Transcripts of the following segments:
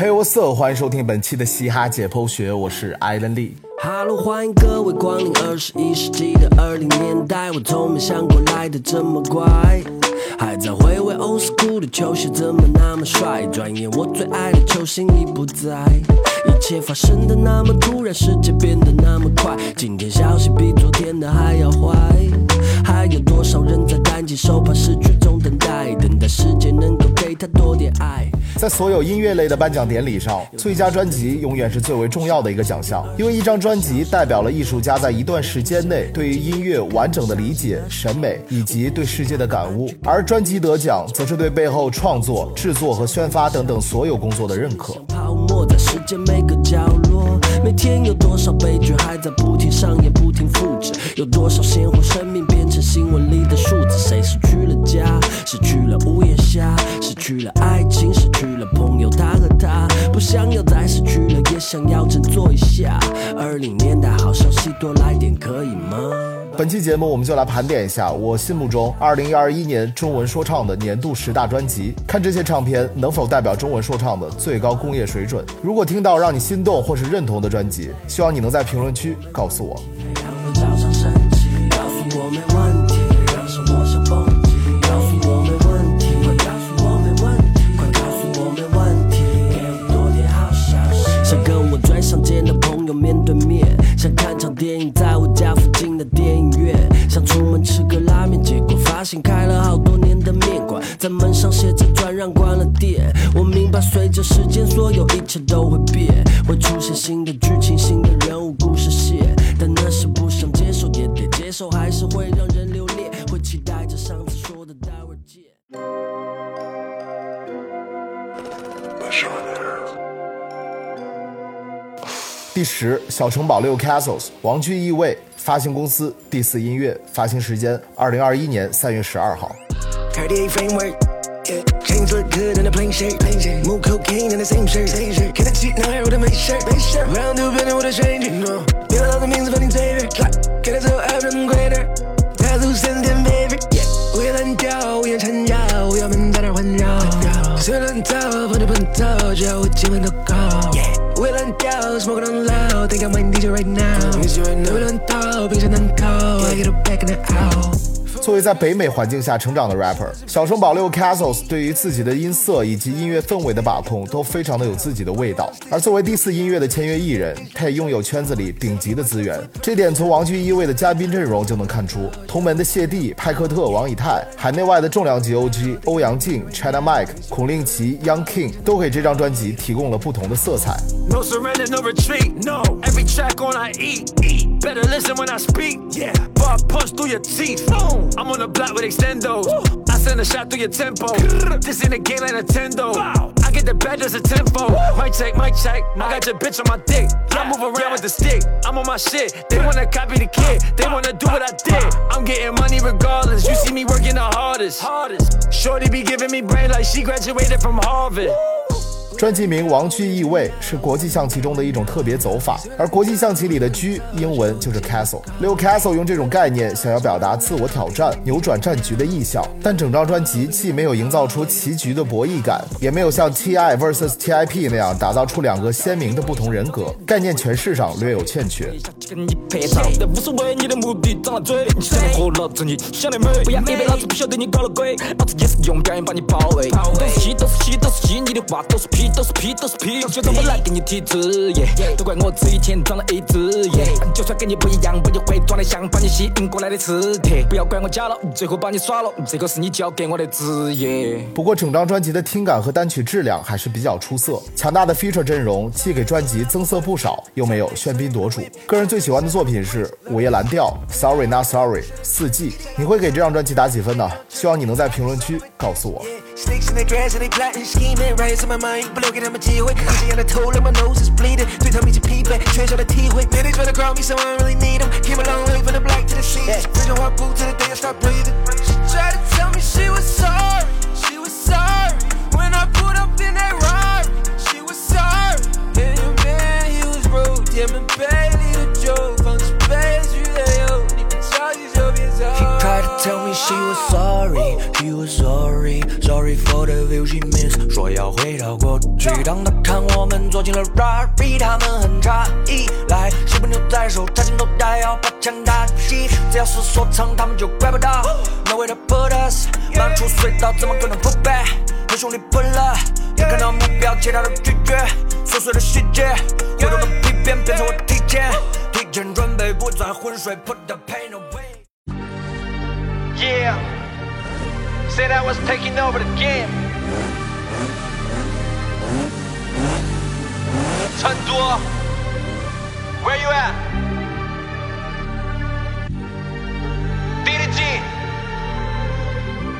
嘿，我色，欢迎收听本期的嘻哈解剖学，我是艾伦利。哈喽，欢迎各位光临二十一世纪的二零年代，我从没想过来的这么快，还在回味 old school 的球鞋怎么那么帅，转眼我最爱的球星已不在，一切发生的那么突然，世界变得那么快，今天消息比昨天的还要坏，还有多少人在担惊受怕失去中等待，等待世界能够给他多点爱。在所有音乐类的颁奖典礼上，最佳专辑永远是最为重要的一个奖项，因为一张专辑代表了艺术家在一段时间内对于音乐完整的理解、审美以及对世界的感悟，而专辑得奖则是对背后创作、制作和宣发等等所有工作的认可。在世界每个角落，每天有多少悲剧还在不停上演、不停复制？有多少鲜活生命变成新闻里的数字？谁失去了家，失去了屋檐下，失去了爱情，失去了朋友，他和她不想要再失去了，也想要振作一下。二零年代好消息多来点，可以吗？本期节目我们就来盘点一下我心目中2021年中文说唱的年度十大专辑，看这些唱片能否代表中文说唱的最高工业水准。如果听到让你心动或是认同的专辑，希望你能在评论区告诉我。现开了好多年的面馆，在门上写着转让关了店。我明白，随着时间，所有一切都会变，会出现新的剧情、新的人物、故事线，但那是不想接受也得接受，还是会让人留恋，会期待着上次说的待会儿见。第十，小城堡六 Castles，王居易位，发行公司第四音乐，发行时间二零二一年三月十二号。Cartier framework. Yeah, chains look good in a plain shirt. Plain shirt. Move cocaine in the same shirt. Same shirt. Can I cheat now with a make shirt? Make shirt. Round the building with a stranger. No. Feel all the means of any favor. Clap. Get it so out from greater. 他祖先点 favorite. Yeah. 为蓝调，无言缠绕，我们在那环绕。虽然逃，碰着碰头，只要我基本都够。Will on down, smoking on loud. Think I might need you right now. Will on top, because I'm cold. I get back in the. 作为在北美环境下成长的 rapper，小城堡六 Castles 对于自己的音色以及音乐氛围的把控都非常的有自己的味道。而作为第四音乐的签约艺人，他也拥有圈子里顶级的资源，这点从王居一位的嘉宾阵容就能看出。同门的谢帝、派克特、王以太，海内外的重量级 OG 欧阳靖、China Mike、孔令奇、Young King 都给这张专辑提供了不同的色彩。No surrender, no retreat. No. Every track on I ee Better listen when I speak. Yeah. Bar punch through your teeth. Boom. I'm on the block with extendos. I send a shot through your tempo. this ain't a game like Nintendo. I get the badge as a tempo. Mic check, mic check. I got your bitch on my dick. I move around with the stick. I'm on my shit. They wanna copy the kid. They wanna do what I did. I'm getting money regardless. You see me working the hardest. Hardest. Shorty be giving me brain like she graduated from Harvard. 专辑名《王居易位》是国际象棋中的一种特别走法，而国际象棋里的居英文就是 castle。六 castle 用这种概念想要表达自我挑战、扭转战局的意象，但整张专辑既没有营造出棋局的博弈感，也没有像 T.I. vs T.I.P 那样打造出两个鲜明的不同人格，概念诠释上略有欠缺。都是屁，都是屁，就让我来给你提字，耶，都怪我自以前装了一只，耶，就算跟你不一样，我也会装得像把你吸引过来的磁铁，不要怪我假了，最后把你耍了，这个是你交给我的职业。不过整张专辑的听感和单曲质量还是比较出色，强大的 feature 阵容既给专辑增色不少，又没有喧宾夺主。个人最喜欢的作品是《午夜蓝调》，Sorry Not Sorry，四季。你会给这张专辑打几分呢？希望你能在评论区告诉我。Snakes in the grass and they plotting, scheming. Riots in my mind, but look at my deal with. Easy on the toe, and my nose is bleeding. Three times to pee back, trash on the tea with. Then they try to call me, so I don't really need them. Came a long way from the black to the sea. Bridge on my boot to the day I start breathing. She tried to tell me so sorry, she was sorry, sorry for the view she missed。说要回到过去，当他看我们坐进了 Rari，他们很诧异。来，西部牛仔手插进口袋，要把枪打击。只要是说唱，他们就怪不到。No way to put us，漫出隧道怎么可能 put back？和兄弟不了，没看到目标，其他的拒绝。琐碎的细节，回头的批变变成我提前，提前准备，不再浑水，put the pain away。Yeah. Said I was taking over the game. Chengdu, where you at? DDG.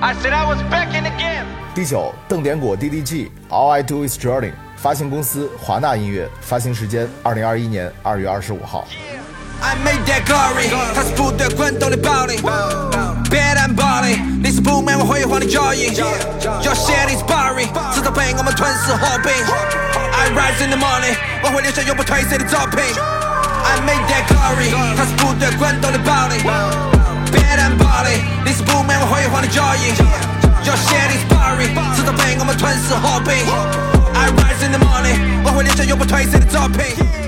I said I was back in the game. 第九，邓典果 DDG，All I Do Is Dreaming，发行公司华纳音乐，发行时间二零二一年二月二十五号。 I made that glory，他是部队滚动的暴力， Bad and body，，你是不满我辉煌的脚印，要写你是 Barry，迟早被我们吞噬和平。I rise in the morning，我会留下永不褪色的照片。I made that glory，他是不断滚动的暴力，别担暴力，你是不满我辉煌的脚印，要写你是 Barry，迟早被我们吞噬和平。I rise in the morning，我会留下永不褪色的照片。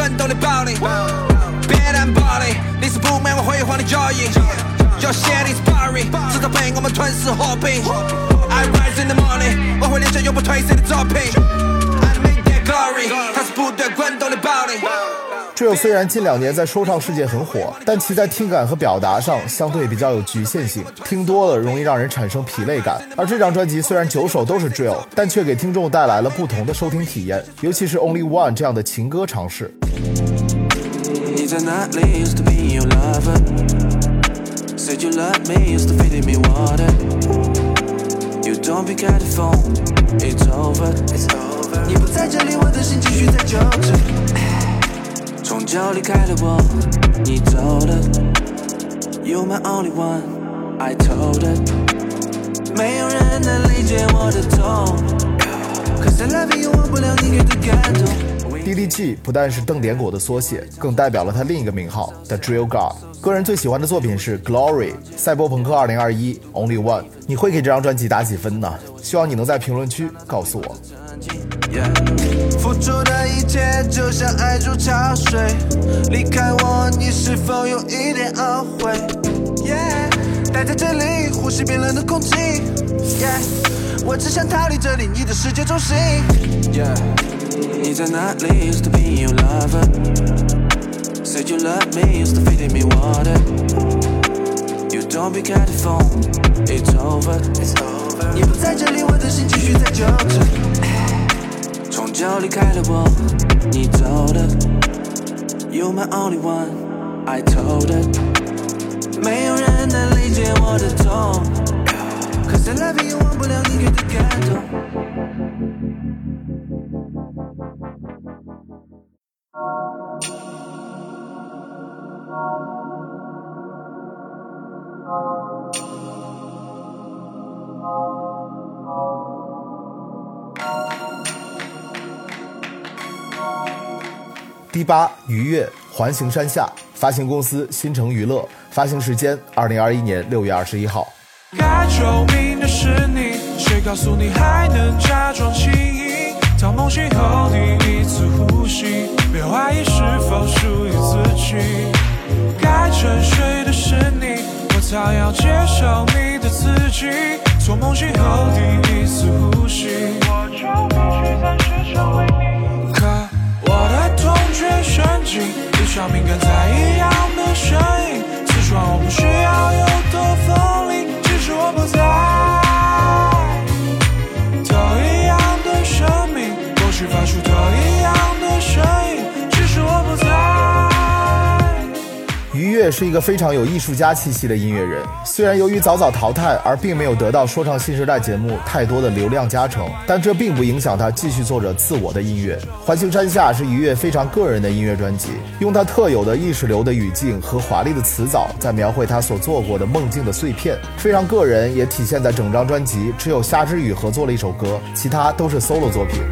滚动的暴力，别担暴力，你是布满我辉煌的脚印，要写你是 Barry，直到被我们吞噬和平。I rise in the morning，我会留下永不褪色的作品。I made that glory，他是不断滚动的暴力。Drill 虽然近两年在说唱世界很火，但其在听感和表达上相对比较有局限性，听多了容易让人产生疲累感。而这张专辑虽然九首都是 drill，但却给听众带来了不同的收听体验，尤其是 Only One 这样的情歌尝试。你不在这里，我的心继续在纠缠。终究离开了我，你走了。You my only one, I told her. 没有人能理解我的痛。Cause I love you，忘不了你给的感动。DDG 不但是邓典果的缩写，更代表了他另一个名号 The Drill God。个人最喜欢的作品是《Glory》赛博朋克2021 Only One。你会给这张专辑打几分呢？希望你能在评论区告诉我。就像爱如潮水，离开我，你是否有一点懊悔？Yeah，待在这里，呼吸冰冷的空气。Yeah，我只想逃离这里，你的世界中心。Yeah，你在哪里？Used to be your lover. Said you love me, used to feed me water. You don't the phone, it's over. It's over. 你不在这里，我的心继续在纠缠。就离开了我，你走了。You're my only one, I told her。没有人能理解我的痛，Cause I love you，忘不了你给的感动。第八，愉悦，环形山下，发行公司新城娱乐，发行时间二零二一年六月二十一号。该救命的是你，谁告诉你还能假装轻盈？当梦醒后第一次呼吸，别怀疑是否属于自己。该沉睡的是你，我早要接受你的自己。从梦醒后第一次呼吸，我就必须暂时成为你。可我的痛觉神经，就像敏感在一样的声音。起床我不需要有多锋利，只是我不在。都一样的生命，过去发出都一样声音，只是。一个非常有艺术家气息的音乐人。虽然由于早早淘汰而并没有得到说唱新时代节目太多的流量加成，但这并不影响他继续做着自我的音乐。环形山下是愉悦非常个人的音乐专辑，用他特有的意识流的语境和华丽的词藻，在描绘他所做过的梦境的碎片，非常个人，也体现在整张专辑只有夏之雨合作了一首歌，其他都是 solo 作品。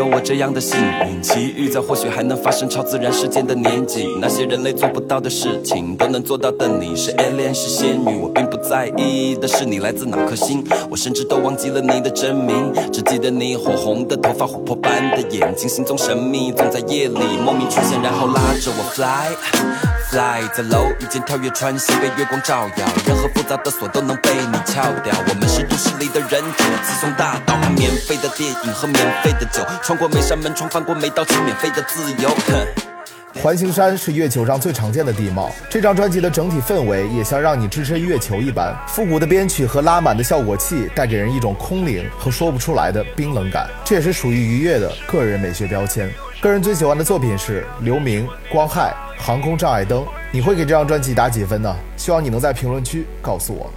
有我这样的幸运？奇遇在或许还能发生超自然事件的年纪，那些人类做不到的事情都能做到的你，是 alien 是仙女，我并不在意的是你来自哪颗星，我甚至都忘记了你的真名，只记得你火红的头发、琥珀般的眼睛，心中神秘，总在夜里莫名出现，然后拉着我 fly。Fly 在楼宇间跳跃穿行，被月光照耀，任何复杂的锁都能被你撬掉。我们是都市里的人主，自从大道，看免费的电影和免费的酒，穿过每扇门窗，翻过每道墙，免费的自由。环形山是月球上最常见的地貌。这张专辑的整体氛围也像让你置身月球一般，复古的编曲和拉满的效果器带给人一种空灵和说不出来的冰冷感，这也是属于愉悦的个人美学标签。个人最喜欢的作品是《流明》《光害》《航空障碍灯》，你会给这张专辑打几分呢？希望你能在评论区告诉我。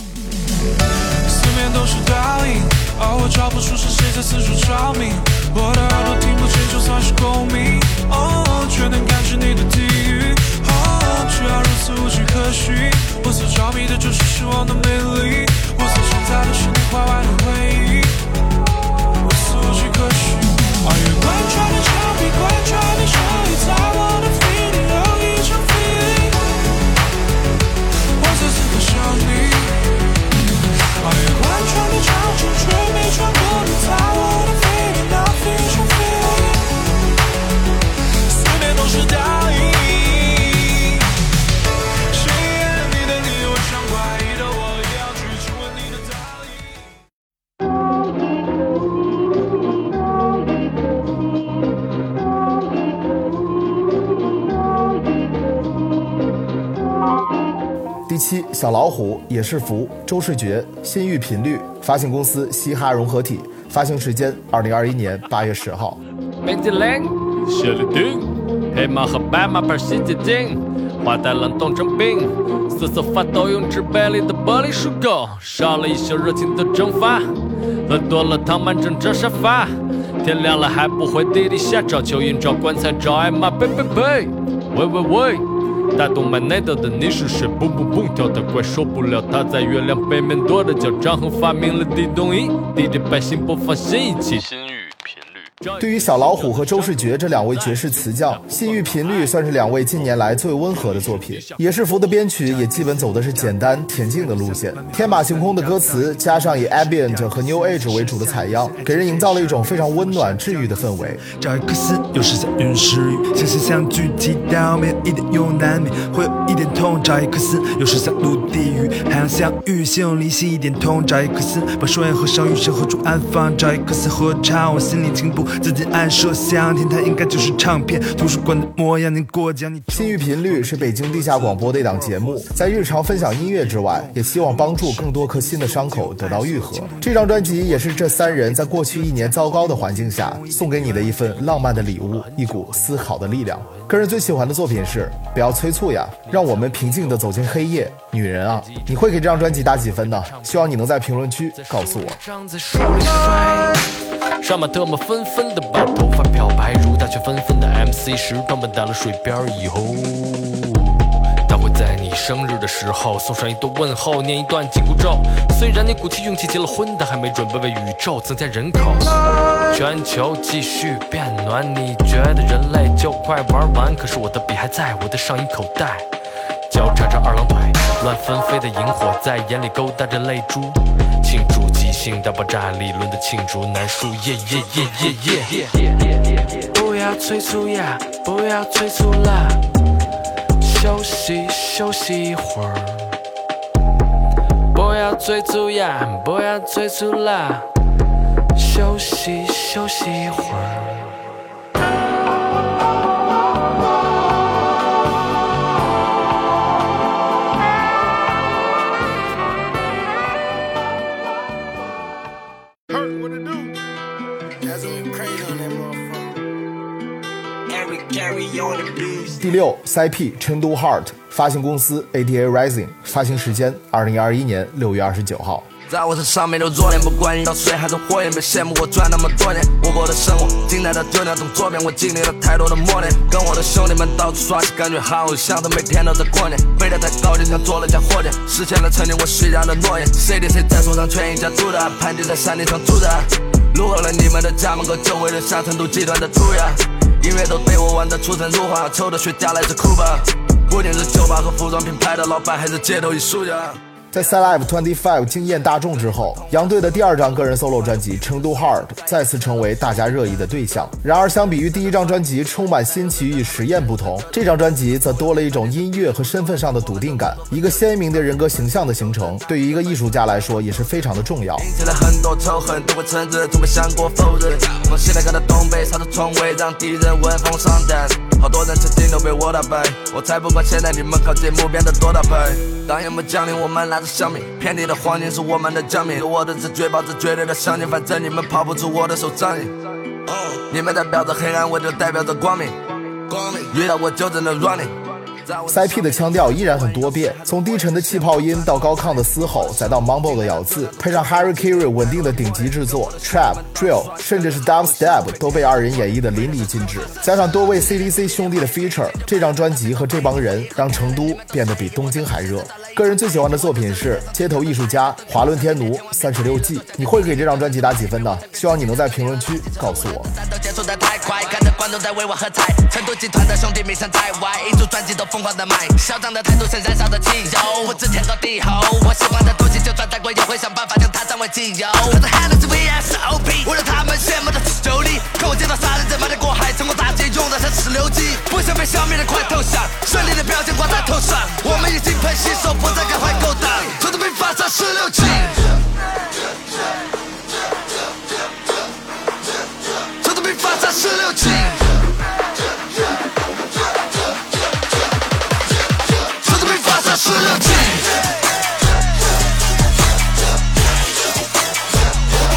四面都是倒影，而我找不出是谁在四处照明。我的耳朵听不见，就算是共鸣，哦，却能感知你的地狱，哦，居然如此无迹可寻。我所着迷的就是失望的美丽，我所承载的是你虎也是福，周世觉，新域频率，发行公司嘻哈融合体，发行时间二零二一年八月十号。黑马和白马牌洗洁精，花带冷冻成冰，瑟瑟发抖用纸杯里的玻璃漱口，少了一宿热情的蒸发，喝多了躺满整张沙发，天亮了还不回地底下找蚯蚓找棺材找艾玛，呸呸呸，喂喂喂。大动脉内斗的你是谁？蹦蹦蹦跳的怪受不了。他在月亮背面跺着脚，张衡发明了地动仪，地地百姓播放新一期。对于小老虎和周世觉这两位爵士词匠，心域频率算是两位近年来最温和的作品。野是福的编曲也基本走的是简单恬静的路线，天马行空的歌词加上以 ambient 和 new age 为主的采样，给人营造了一种非常温暖治愈的氛围。找一颗丝，有时像陨石雨，相信相聚提到没有一点用难免会有一点痛。找一颗丝，有时像陆地雨，海洋相遇，心有灵犀一点通。找一颗丝，把双眼合上，与神合住安放。找一颗丝合唱，我心里情不自禁暗设想，天台应该就是唱片图书馆的模样。你过奖，你心域频率是北京地下广播的一档节目，在日常分享音乐之外，也希望帮助更多颗心的伤口得到愈合。这张专辑也是这三人在过去一年糟糕的环境下送给你的一份浪漫的礼物，一股思考的力量。个人最喜欢的作品是《不要催促呀》，让我们平静地走进黑夜。女人啊，你会给这张专辑打几分呢？希望你能在评论区告诉我。长在手里甩，杀马特们纷纷的把头发漂白，如大雪纷纷的 MC 时装扮到了水边儿以后，他会在你生日的时候送上一段问候，念一段紧箍咒。虽然你鼓起勇气结了婚，但还没准备为宇宙增加人口。全球继续变暖，你觉得人类就快玩完？可是我的笔还在我的上衣口袋。交叉着二郎腿，乱纷飞的萤火在眼里勾搭着泪珠，庆祝即兴大爆炸理论的罄竹难书，耶耶耶耶耶！不要催促呀，不要催促啦，休息休息一会儿。不要催促呀，不要催促啦，休息休息一会儿。六，CP Chengdu Heart，发行公司 ADA Rising，发行时间二零二一年六月二十九号。在我身上没有弱点，不管遇到谁还是火焰，别羡慕我赚那么多年。我过的生活，精彩的丢那种作品，我经历了太多的磨练。跟我的兄弟们到处耍起，感觉好像是每天都在过年。飞得太高，就像坐了架火箭，实现了曾经我许下的诺言。CDC 在树上全一家独大，盘踞在山顶上住的。路过了你们的家门口，就为了下成都集团的主呀。音乐都被我玩得出神入化，抽的雪茄来自库巴。不仅是酒吧和服装品牌的老板，还是街头艺术家。在 Celive Twenty Five 惊艳大众之后，杨队的第二张个人 solo 专辑《成都 Hard》再次成为大家热议的对象。然而，相比于第一张专辑充满新奇与实验不同，这张专辑则多了一种音乐和身份上的笃定感，一个鲜明的人格形象的形成，对于一个艺术家来说也是非常的重要。了很多仇恨，都会承认，从没想过否认。从西南看到东北，杀出重围，让敌人闻风丧胆。好多人曾经都被我打败，我才不管现在你们靠近目变得多大牌。当夜幕降临，我们拿着香米，遍地的黄金是我们的奖品。我的直觉保持绝对的相信，反正你们跑不出我的手掌印。你们代表着黑暗，我就代表着光明。遇到我就只能 running。CP 的腔调依然很多变，从低沉的气泡音到高亢的嘶吼，再到 mumble 的咬字，配上 Harry Carey 稳定的顶级制作，trap、drill，甚至是 dubstep 都被二人演绎的淋漓尽致。加上多位 CDC 兄弟的 feature，这张专辑和这帮人让成都变得比东京还热。个人最喜欢的作品是《街头艺术家》《华伦天奴》《三十六计》，你会给这张专辑打几分呢？希望你能在评论区告诉我。成都集团的兄弟名声在外，一出专辑都疯狂的卖。嚣张的态度像燃烧的汽油，不知天高地厚。我喜欢的东西，就算再贵，也会想办法将它占为己有。我的 hand 是 VSOP，为了他们羡慕的持久力。看我见到杀人者满地过海，成功打击用的是十六计。不想被消灭的快投降，胜利的表情挂在头上。我们已经喷洗手，不再赶快勾当。从头被发上十六计。从头被发上十六计。头被发上十六计。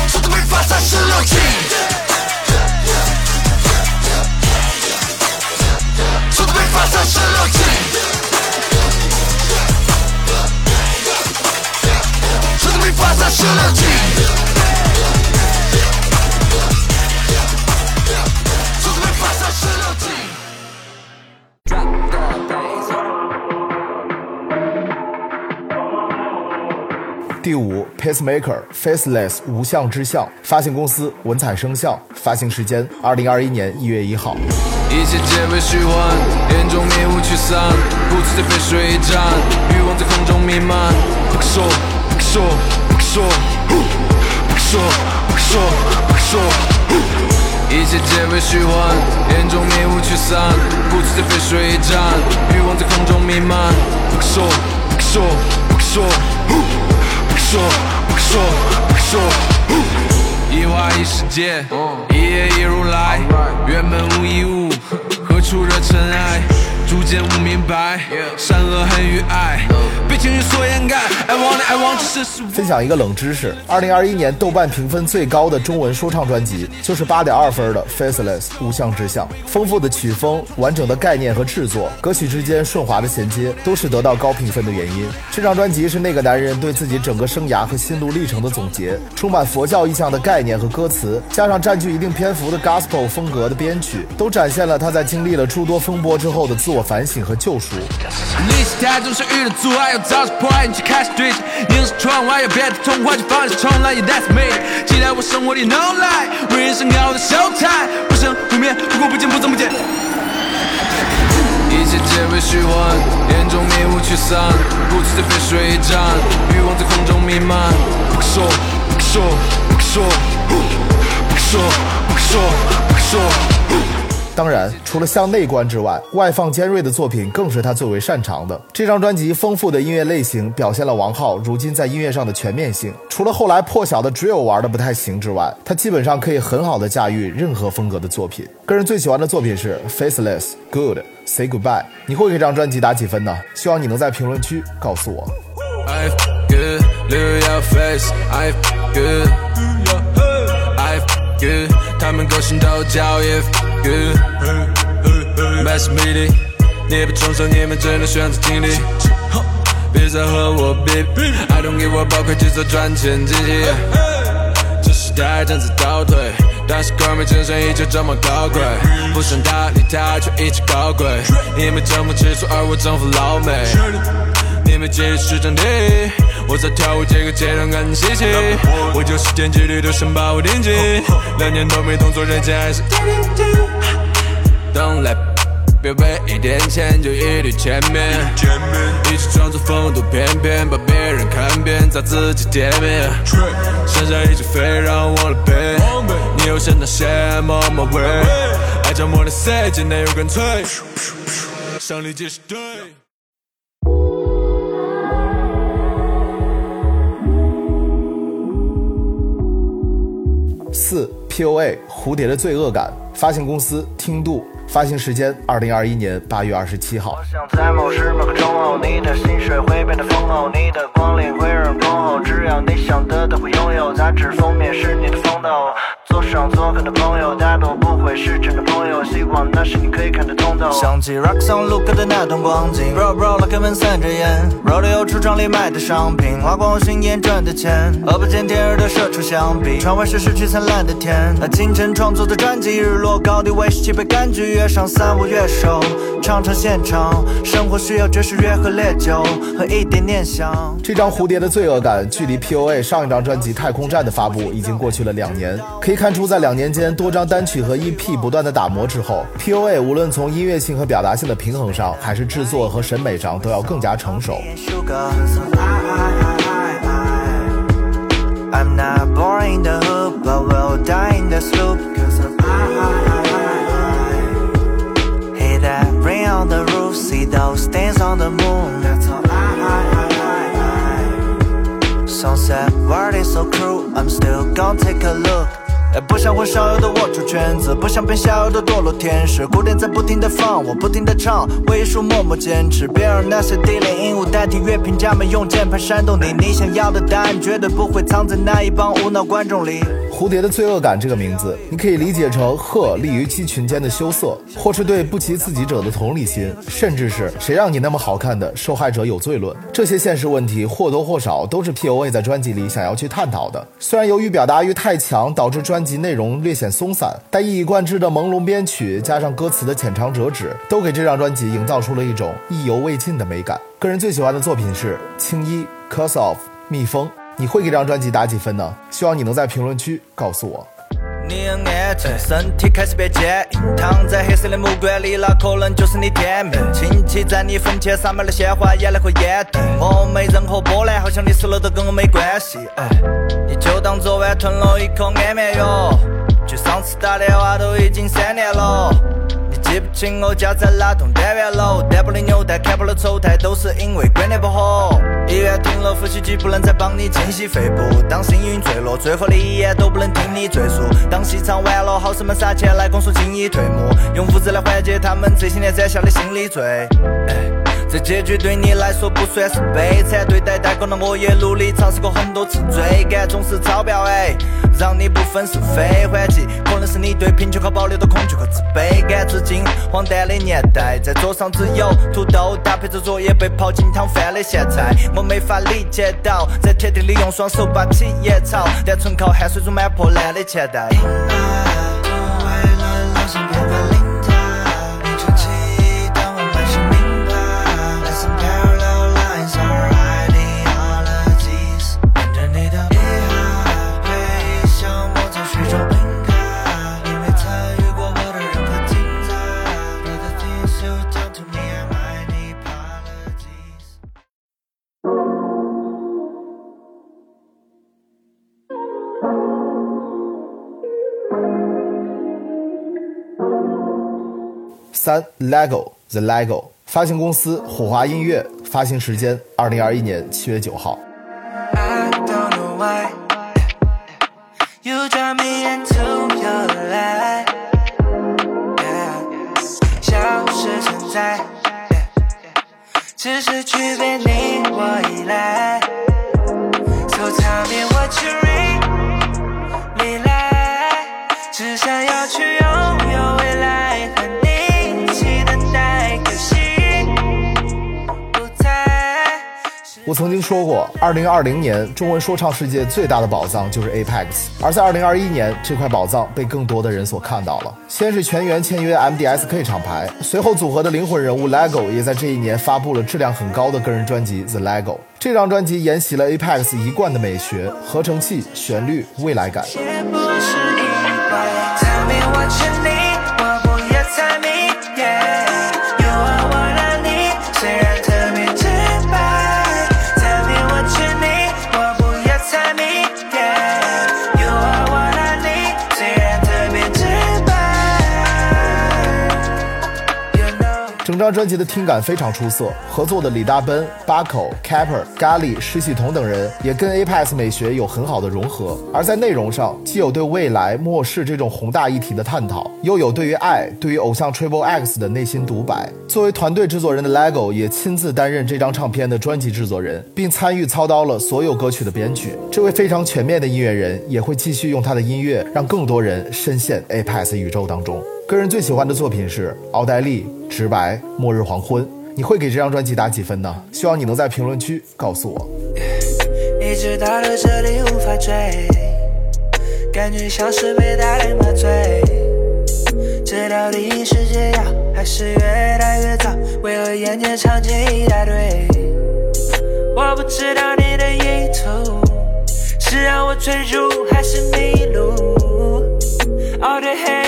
从头被发上，Pacemaker Faceless 无相之相，发行公司文采声像，发行时间二零二一年一月一号。一切皆为虚幻，眼中迷雾驱散，不自飞水一战，欲望在空中弥漫。不可说，不可说，不可说，不可说，不可说，不可说。一切皆为虚幻，眼中迷雾驱散，不自飞水一战，欲望在空中弥漫。不可说，不可说，不可说，不可说，不可说，不可说。一花一世界，一叶一如来，原本无一物，何处惹尘埃？逐渐我明白，善恶恨与爱被情绪所掩盖。I want it, I want it，这是我。分享一个冷知识：二零二一年豆瓣评分最高的中文说唱专辑就是八点二分的《Faceless 无相之相》。丰富的曲风、完整的概念和制作，歌曲之间顺滑的衔接，都是得到高评分的原因。这张专辑是那个男人对自己整个生涯和心路历程的总结，充满佛教意象的概念和歌词，加上占据一定篇幅的 Gospel 风格的编曲，都展现了他在经历了诸多风波之后的自我反省和救赎。历史太重，是遇到阻碍，要早日破坏，你去开始对峙。凝视窗外，有别的童话，去放弃重来，Yeah that's me。期待我生活里 no lie，为人生高的 show time，不生不灭，不过不见，不增不减。一切皆为虚幻，眼中迷雾驱散，不自飞水一战，欲望在空中弥漫。不可说，不可说，不可说，不可说，不可说，不可说。当然，除了向内观之外，外放尖锐的作品更是他最为擅长的。这张专辑丰富的音乐类型表现了王浩如今在音乐上的全面性。除了后来破晓的 drill 玩的不太行之外，他基本上可以很好的驾驭任何风格的作品。个人最喜欢的作品是 Faceless Good Say Goodbye。你会给这张专辑打几分呢？希望你能在评论区告诉我。他们勾心斗角也 good. Mass meeting, 你不重生，你们只能选择经历。别再和我比，I don't give a 包括制作赚钱机器。这时代正在倒退，但是哥们精神依旧这么高贵。不想搭理他，却一直高贵。你们征服吃醋，而我征服老美。你们继续整地，我在跳舞这个阶段更稀奇。我就是点击率都想把我定级，两年都没动作，人家还是。Don't let 别为一点钱就一律见面，一起装作风度翩翩，把别人看扁，砸自己店面。剩下一只飞让我来背，你又想当先莫莫位，爱将我的赛季内容干脆，胜利即是对。四 POA 蝴蝶的罪恶感，发行公司听度，发行时间二零二一年八月二十七号。只要你想得到会拥有，杂志封面是你的风头。坐上做客的朋友，大多不会是真的朋友。希望那是你可以看得通透。想起 Rock Song Look 的那段光景，Bro Bro 拉开门散着烟，Rodeo 橱窗里卖的商品，花光心眼赚的钱，和不见天日的社畜相比，窗外是失去灿烂的天。那清晨创作的专辑，日落高低威士忌杯柑橘，约上三五乐手，唱唱现场，生活需要爵士乐和烈酒和一点念想。这张蝴蝶的罪恶感，距离 POA 上一张专辑《太空站》的发布已经过去了两年，可以看出，在两年间多张单曲和 EP 不断的打磨之后，POA 无论从音乐性和表达性的平衡上，还是制作和审美上，都要更加成熟。I'm not born in the hood, but will die in the sloop. Cause I'm Hey, that rain on the roof, see those stains on the moon. That's all Sunset world is so cruel, I'm still gonna take a look. 不想混少有的龌龊圈子，不想变小有的堕落天使。鼓点在不停的放，我不停的唱，为艺术默默坚持。别让那些低劣鹦鹉代替乐评家们用键盘煽动你。你想要的答案绝对不会藏在那一帮无脑观众里。蝴蝶的罪恶感这个名字，你可以理解成鹤立于鸡群间的羞涩，或是对不及自己者的同理心，甚至是谁让你那么好看的受害者有罪论。这些现实问题或多或少都是 POA 在专辑里想要去探讨的。虽然由于表达欲太强，导致专辑内容略显松散，但一以贯之的朦胧编曲加上歌词的浅尝辄止，都给这张专辑营造出了一种意犹未尽的美感。个人最喜欢的作品是《青衣》，Cause of 蜜蜂。你会给这张专辑打几分呢？希望你能在评论区告诉我。你很安静，身体开始变坚硬，躺在黑色的木柜里，那可能就是你天命。亲戚在你坟前撒满了鲜花，眼泪和烟蒂。我没任何波澜，好像你死了都跟我没关系。哎，你就当昨晚吞了一颗安眠药，距上次打电话都已经三年了。对不清我家在哪栋单元楼，单薄的纽带，看破了丑态，都是因为观念不合。医院停了呼吸机，不能再帮你清洗肺部。当幸运坠落，最后的遗言都不能听你赘述。当戏场完了，好生们撒钱来公诉轻易退幕，用物质来缓解他们这些年攒下的心理罪。哎这结局对你来说不算是悲惨，对待代工的我也努力尝试过很多次，追赶总是超标哎，让你不分是非还击，可能是你对贫穷和保留的恐惧和自卑感。至今荒诞的年代，在桌上只有土豆搭配着作业被泡进汤饭的咸菜，我没法理解到，在铁地里用双手拔起野草，单纯靠汗水装满破烂的钱袋。三 Lego The Lego 发行公司火花音乐，发行时间二零二一年七月九号。只是区别你我依赖。So tell me what you 我曾经说过，二零二零年中文说唱世界最大的宝藏就是 Apex，而在二零二一年，这块宝藏被更多的人所看到了。先是全员签约 MDSK 厂牌，随后组合的灵魂人物 LEGO 也在这一年发布了质量很高的个人专辑 The LEGO。这张专辑沿袭了 Apex 一贯的美学，合成器、旋律、未来感。张专辑的听感非常出色，合作的李大奔、巴口、Capper、咖喱、施系统等人也跟 Apex 美学有很好的融合。而在内容上，既有对未来、末世这种宏大议题的探讨，又有对于爱、对于偶像 Triple X 的内心独白。作为团队制作人的 LEGO 也亲自担任这张唱片的专辑制作人，并参与操刀了所有歌曲的编曲。这位非常全面的音乐人也会继续用他的音乐让更多人深陷 Apex 宇宙当中。个人最喜欢的作品是奥黛丽、直白、末日黄昏。你会给这张专辑打几分呢？希望你能在评论区告诉我。一直到了这里无法追，感觉像是被大雷麻醉。这到底是解药还是越来越早？为何眼前场景一大堆？我不知道你的意图是让我追逐还是迷路？All the hate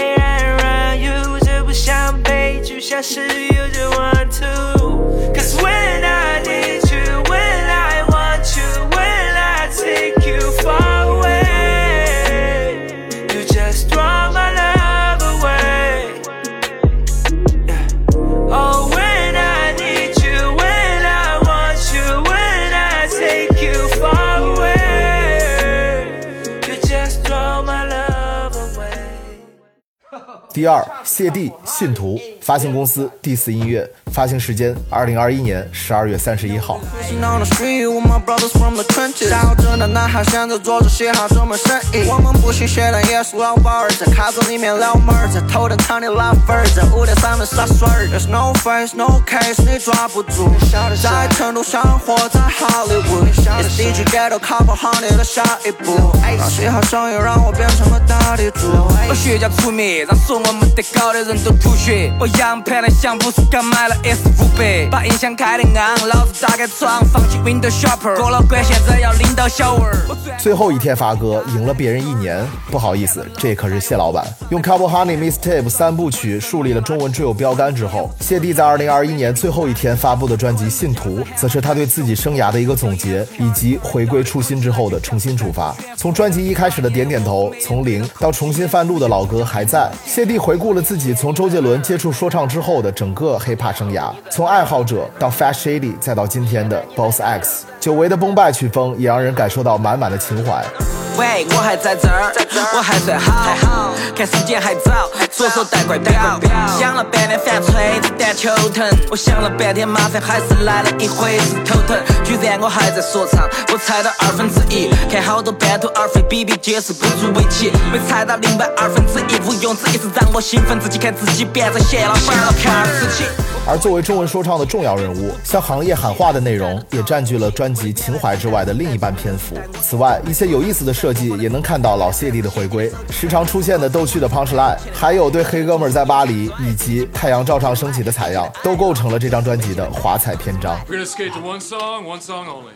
悲剧，像是 you just want to。Cause when I need you, when I want you, when I take you far away, you just throw my love away. Yeah. Oh, when I need you, when I want you, when I take you far away, you just throw my love away. 第二， 谢帝信徒，发行公司第四音乐，发行时间二零二一年十二月三十一号。的男孩现在做着生意。我们不信邪但也是老板儿，在卡座里面撩妹儿，在头等舱里拉分儿，在五点三分耍水儿。There's no face no case，你抓不住。在成都生活在谱行业的下一步。让嘻哈生意让我变成了大地主。我学家出名，让说我没得最后一天发歌，赢了别人一年。不好意思，这可是谢老板用《Couple Honey Mistape》三部曲树立了中文 drill 标杆之后，谢帝在二零二一年最后一天发布的专辑《信徒》，则是他对自己生涯的一个总结，以及回归初心之后的重新出发。从专辑一开始的点点头，从零到重新翻录的老歌还在，谢帝回顾了自己己从周杰伦接触说唱之后的整个 hiphop 生涯，从爱好者到 Fat Shady，再到今天的 Boss X，久违的崩败曲风也让人感受到满满的情怀。喂，我还在这儿，我还算好，还好看时间还早，左手带块表，想了半天犯锤子蛋球疼，我想了半天麻烦还是来了一回是头疼，居然我还在说唱，我猜到二分之一，看好多半途而废比比皆是不足为奇，没猜到另外二分之一毋庸置疑是让我兴奋，自己看自己变成板了，看儿事情。而作为中文说唱的重要人物，向行业喊话的内容也占据了专辑情怀之外的另一半篇幅。此外，一些有意思的设计也能看到老谢帝的回归，时常出现的逗趣的 punch line，还有对黑哥们儿在巴黎以及太阳照常升起的采样，都构成了这张专辑的华彩篇章。We're gonna skate to one song, one song only.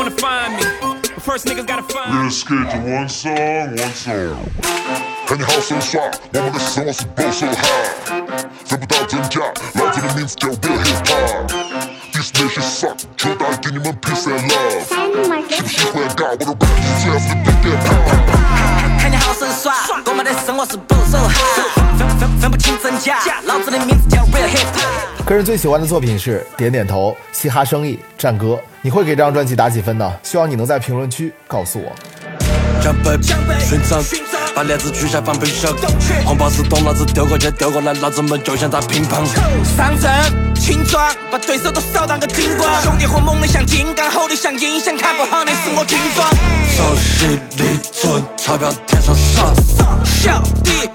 wanna find me. But first niggas gotta find me. Let's skate to one song, one song。看你好手耍，我们的生活是 blow so high，分不到真假，老子的名字叫 Real Hip Hop。This nation suck，就带给你们 peace and love。喜不喜欢尬？我的 rap 是最好的 big and pop。看你好生耍，我们的生活是不手哈， 分不清真假，老子的名字叫 Real Hip Hop。个人最喜欢的作品是《点点头》、嘻哈生意、战歌。你会给这张专辑打几分呢？希望你能在评论区告诉我。江北寻常，把链子取下放冰箱。红宝石咚，老子丢过去丢过来，老子们就像打乒乓。上阵，轻装，把对手都扫荡个精光。兄弟伙猛的像金刚，吼的像鹰，想看不好的是我军装。手心里存，钞票天上闪。小弟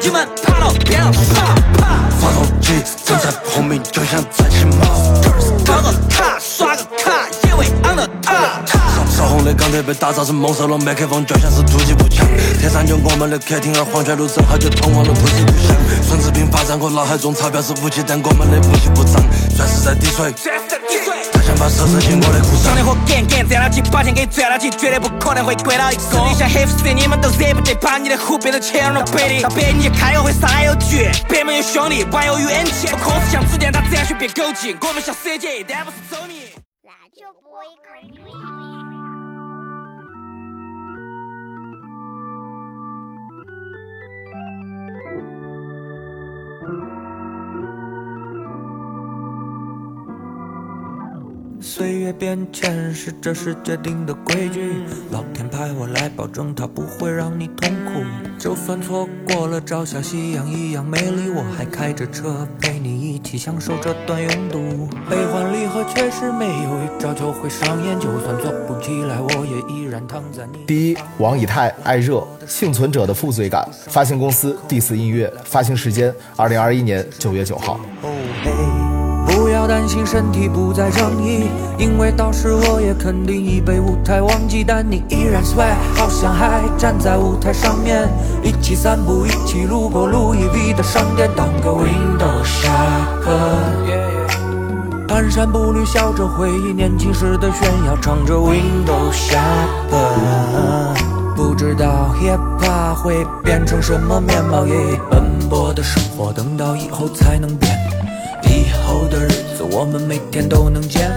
你们跑到边上耍。发动机正在轰鸣，就像在起锚。搞个卡，刷个卡，野味 on the up。烧红的钢铁被打造成猛兽龙，麦克风就像是突击步枪。天上有我们的客厅，而黄泉路正好就通往了土地故乡。孙子兵发展过脑海中钞票是武器，但我们的武器不脏，钻石在滴水。兄弟。伙干干赚了几把钱给赚了几，绝对不可能会归到一个。实力像黑富士，你们都惹不得，把你的虎变成前二龙白的。到北你开个会上来有局，北门有兄弟，玩有 UNT。我控制像子弹，他这样去变狗急。我们像 CJ，，但不是周密。岁月变迁是这世界定的规矩，老天派我来保证它不会让你痛苦。就算错过了朝霞夕阳一样美丽，我还开着车陪你一起享受这段拥堵。悲欢离合确实没有一朝就会上演，就算做不起来，我也依然躺在你。第一，王以太，爱热，幸存者的负罪感。发行公司第四音乐，发行时间二零二一年九月九号。不要担心身体不再正义，因为到时我也肯定已被舞台忘记，但你依然 swag，好像还站在舞台上面，一起散步，一起路过路易 V 的商店，当个 window shopper。蹒跚步履，笑着回忆年轻时的炫耀，唱着 window shopper。不知道 hip hop 会变成什么面貌，也奔波的生活，等到以后才能变。以后的日子，我们每天都能见。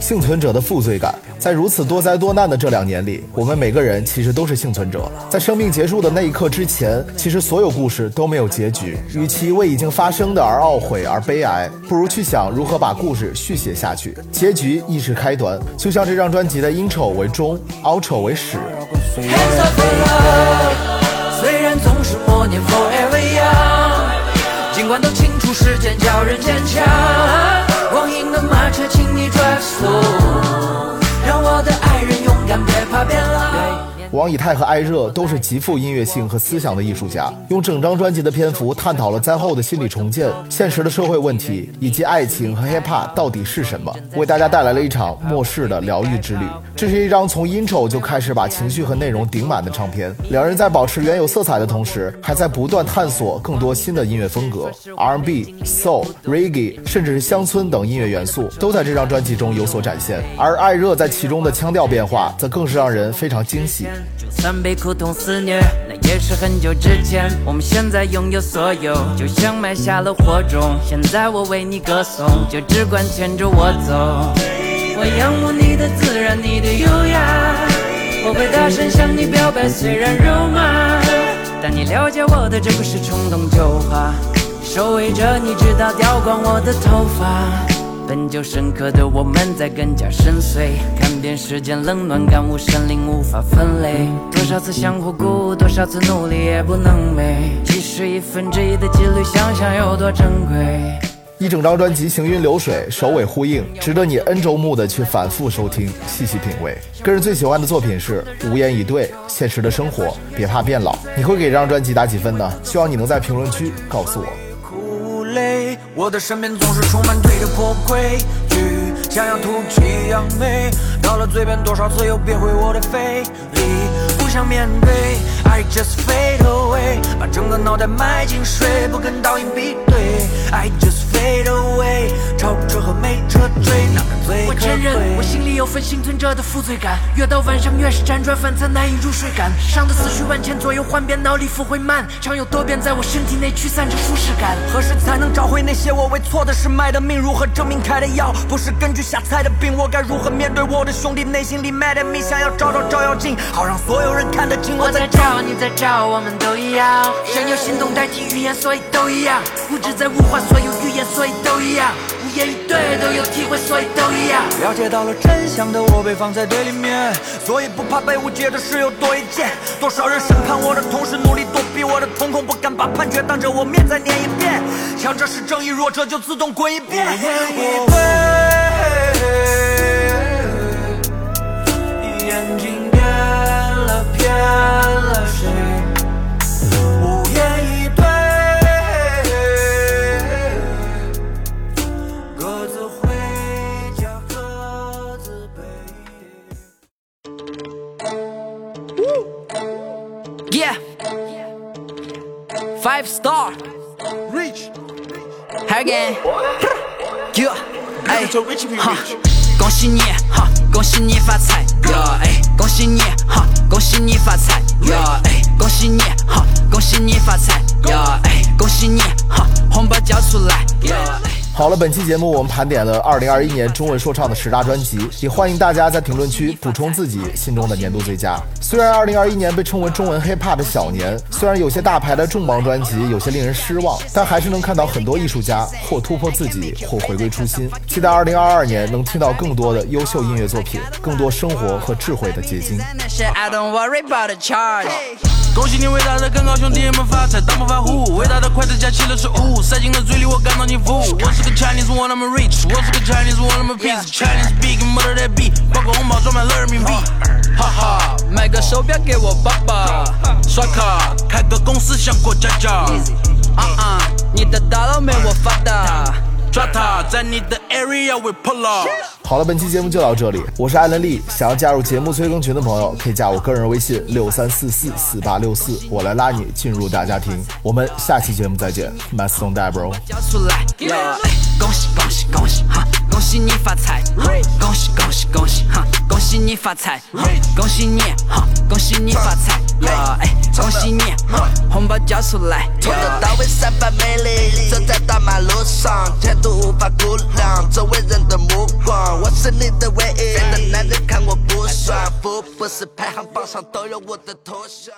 幸存者的负罪感，在如此多灾多难的这两年里，我们每个人其实都是幸存者。在生命结束的那一刻之前，其实所有故事都没有结局。与其为已经发生的而懊悔而悲哀，不如去想如何把故事续写下去。结局亦是开端，就像这张专辑的 intro 为终，outro 为始。Hands up for love，虽然总是默念 forever young，尽管都清楚时间叫人坚强。王以太和艾热都是极富音乐性和思想的艺术家，用整张专辑的篇幅探讨了灾后的心理重建、现实的社会问题，以及爱情和 hiphop 到底是什么，为大家带来了一场末世的疗愈之旅。这是一张从 intro 就开始把情绪和内容顶满的唱片。两人在保持原有色彩的同时，还在不断探索更多新的音乐风格，R&B、Soul、Reggae，甚至是乡村等音乐元素都在这张专辑中有所展现。而艾热在其中的腔调变化，则更是让人非常惊喜。就算被苦痛肆虐，那也是很久之前。我们现在拥有所有，就像埋下了火种。现在我为你歌颂，就只管牵着我走。我仰慕你的自然，你的优雅。我会大声向你表白，虽然肉麻，但你了解我的，这不是冲动就话。守卫着你，直到掉光我的头发。本就深刻的我们在更加深邃，看遍世间冷暖，感悟生灵无法分类。多少次想活过，多少次努力也不能美。即使一分之一的几率，想想有多珍贵。一整张专辑行云流水，首尾呼应，值得你 N 周目的去反复收听，细细品味。个人最喜欢的作品是《无言以对》，现实的生活，别怕变老。你会给这张专辑打几分呢？希望你能在评论区告诉我。我的身边总是充满对的破规矩，想要吐气扬眉，到了嘴边多少次又憋回我的肺里，不想面对，I just fade away，把整个脑袋埋进水，不跟倒影比对，I just fade away，超车和没车追，哪个最我承认，我？心里有份幸存者的负罪感，越到晚上越是辗转反侧，难以入睡感。伤的思绪万千，左右幻变，脑里复回慢，常有多变在我身体内驱散着舒适感。何时才能找回那些我为错的事卖的命？如何证明开的药不是根据瞎猜的病？我该如何面对我的兄弟内心里 mad at me？想要找到照妖镜，好让所有人看得清我在我在找。你在照，我们都一样。想有行动代替语言，所以都一样。物质在物化所有语言，所以都一样。无言以对，都有体会，所以都一样。了解到了真相的我被放在对立面，所以不怕被误解的事有多一件。多少人审判我的同时努力躲避我的瞳孔，不敢把判决当着我面再念一遍。强者是正义，弱者就自动滚一遍。眼睛骗了骗了谁？Five star. Reach. Again. Yeah. 哎，哈，恭喜你哈，恭喜你发财呀！哎，恭喜你哈，恭喜你发财呀！哎，恭喜你哈，恭喜你发财呀！哎，恭喜你哈，红包交出来呀！好了，本期节目我们盘点了2021年中文说唱的十大专辑，也欢迎大家在评论区补充自己心中的年度最佳。虽然2021年被称为中文 hiphop 的小年，虽然有些大牌的重磅专辑有些令人失望，但还是能看到很多艺术家或突破自己，或回归初心。期待2022年能听到更多的优秀音乐作品，更多生活和智慧的结晶。恭喜你伟大的，刚刚兄弟们发财，当不发户。伟大的筷子夹起了食物，塞进了嘴里。我感到你服务，我是个 chinese，我那么 rich，我是个 chinese，我那么 peace，chinese big，没得得比，包括红包装满了人民币。哈哈，买个手表给我爸爸，刷卡开个公司，想过家家。啊啊，你的大佬没我发达。抓他，在你的 area we pull up。好了，本期节目就到这里，我是艾伦丽。想要加入节目催更群的朋友，可以加我个人微信六三四四四八六四，我来拉你进入大家庭。我们下期节目再见，Mass Don't Die Bro。恭喜恭喜恭喜哈！恭喜你发财！恭喜恭喜恭喜哈！恭喜你发财！恭喜你哈！恭喜你发财呀！哎，恭喜你哈！红包交出来！从头到尾散发魅力，走在大马路上，前途无法估量，周围人的目光，我是你的唯一。别的男人看我不爽，福布斯排行榜上都有我的头像。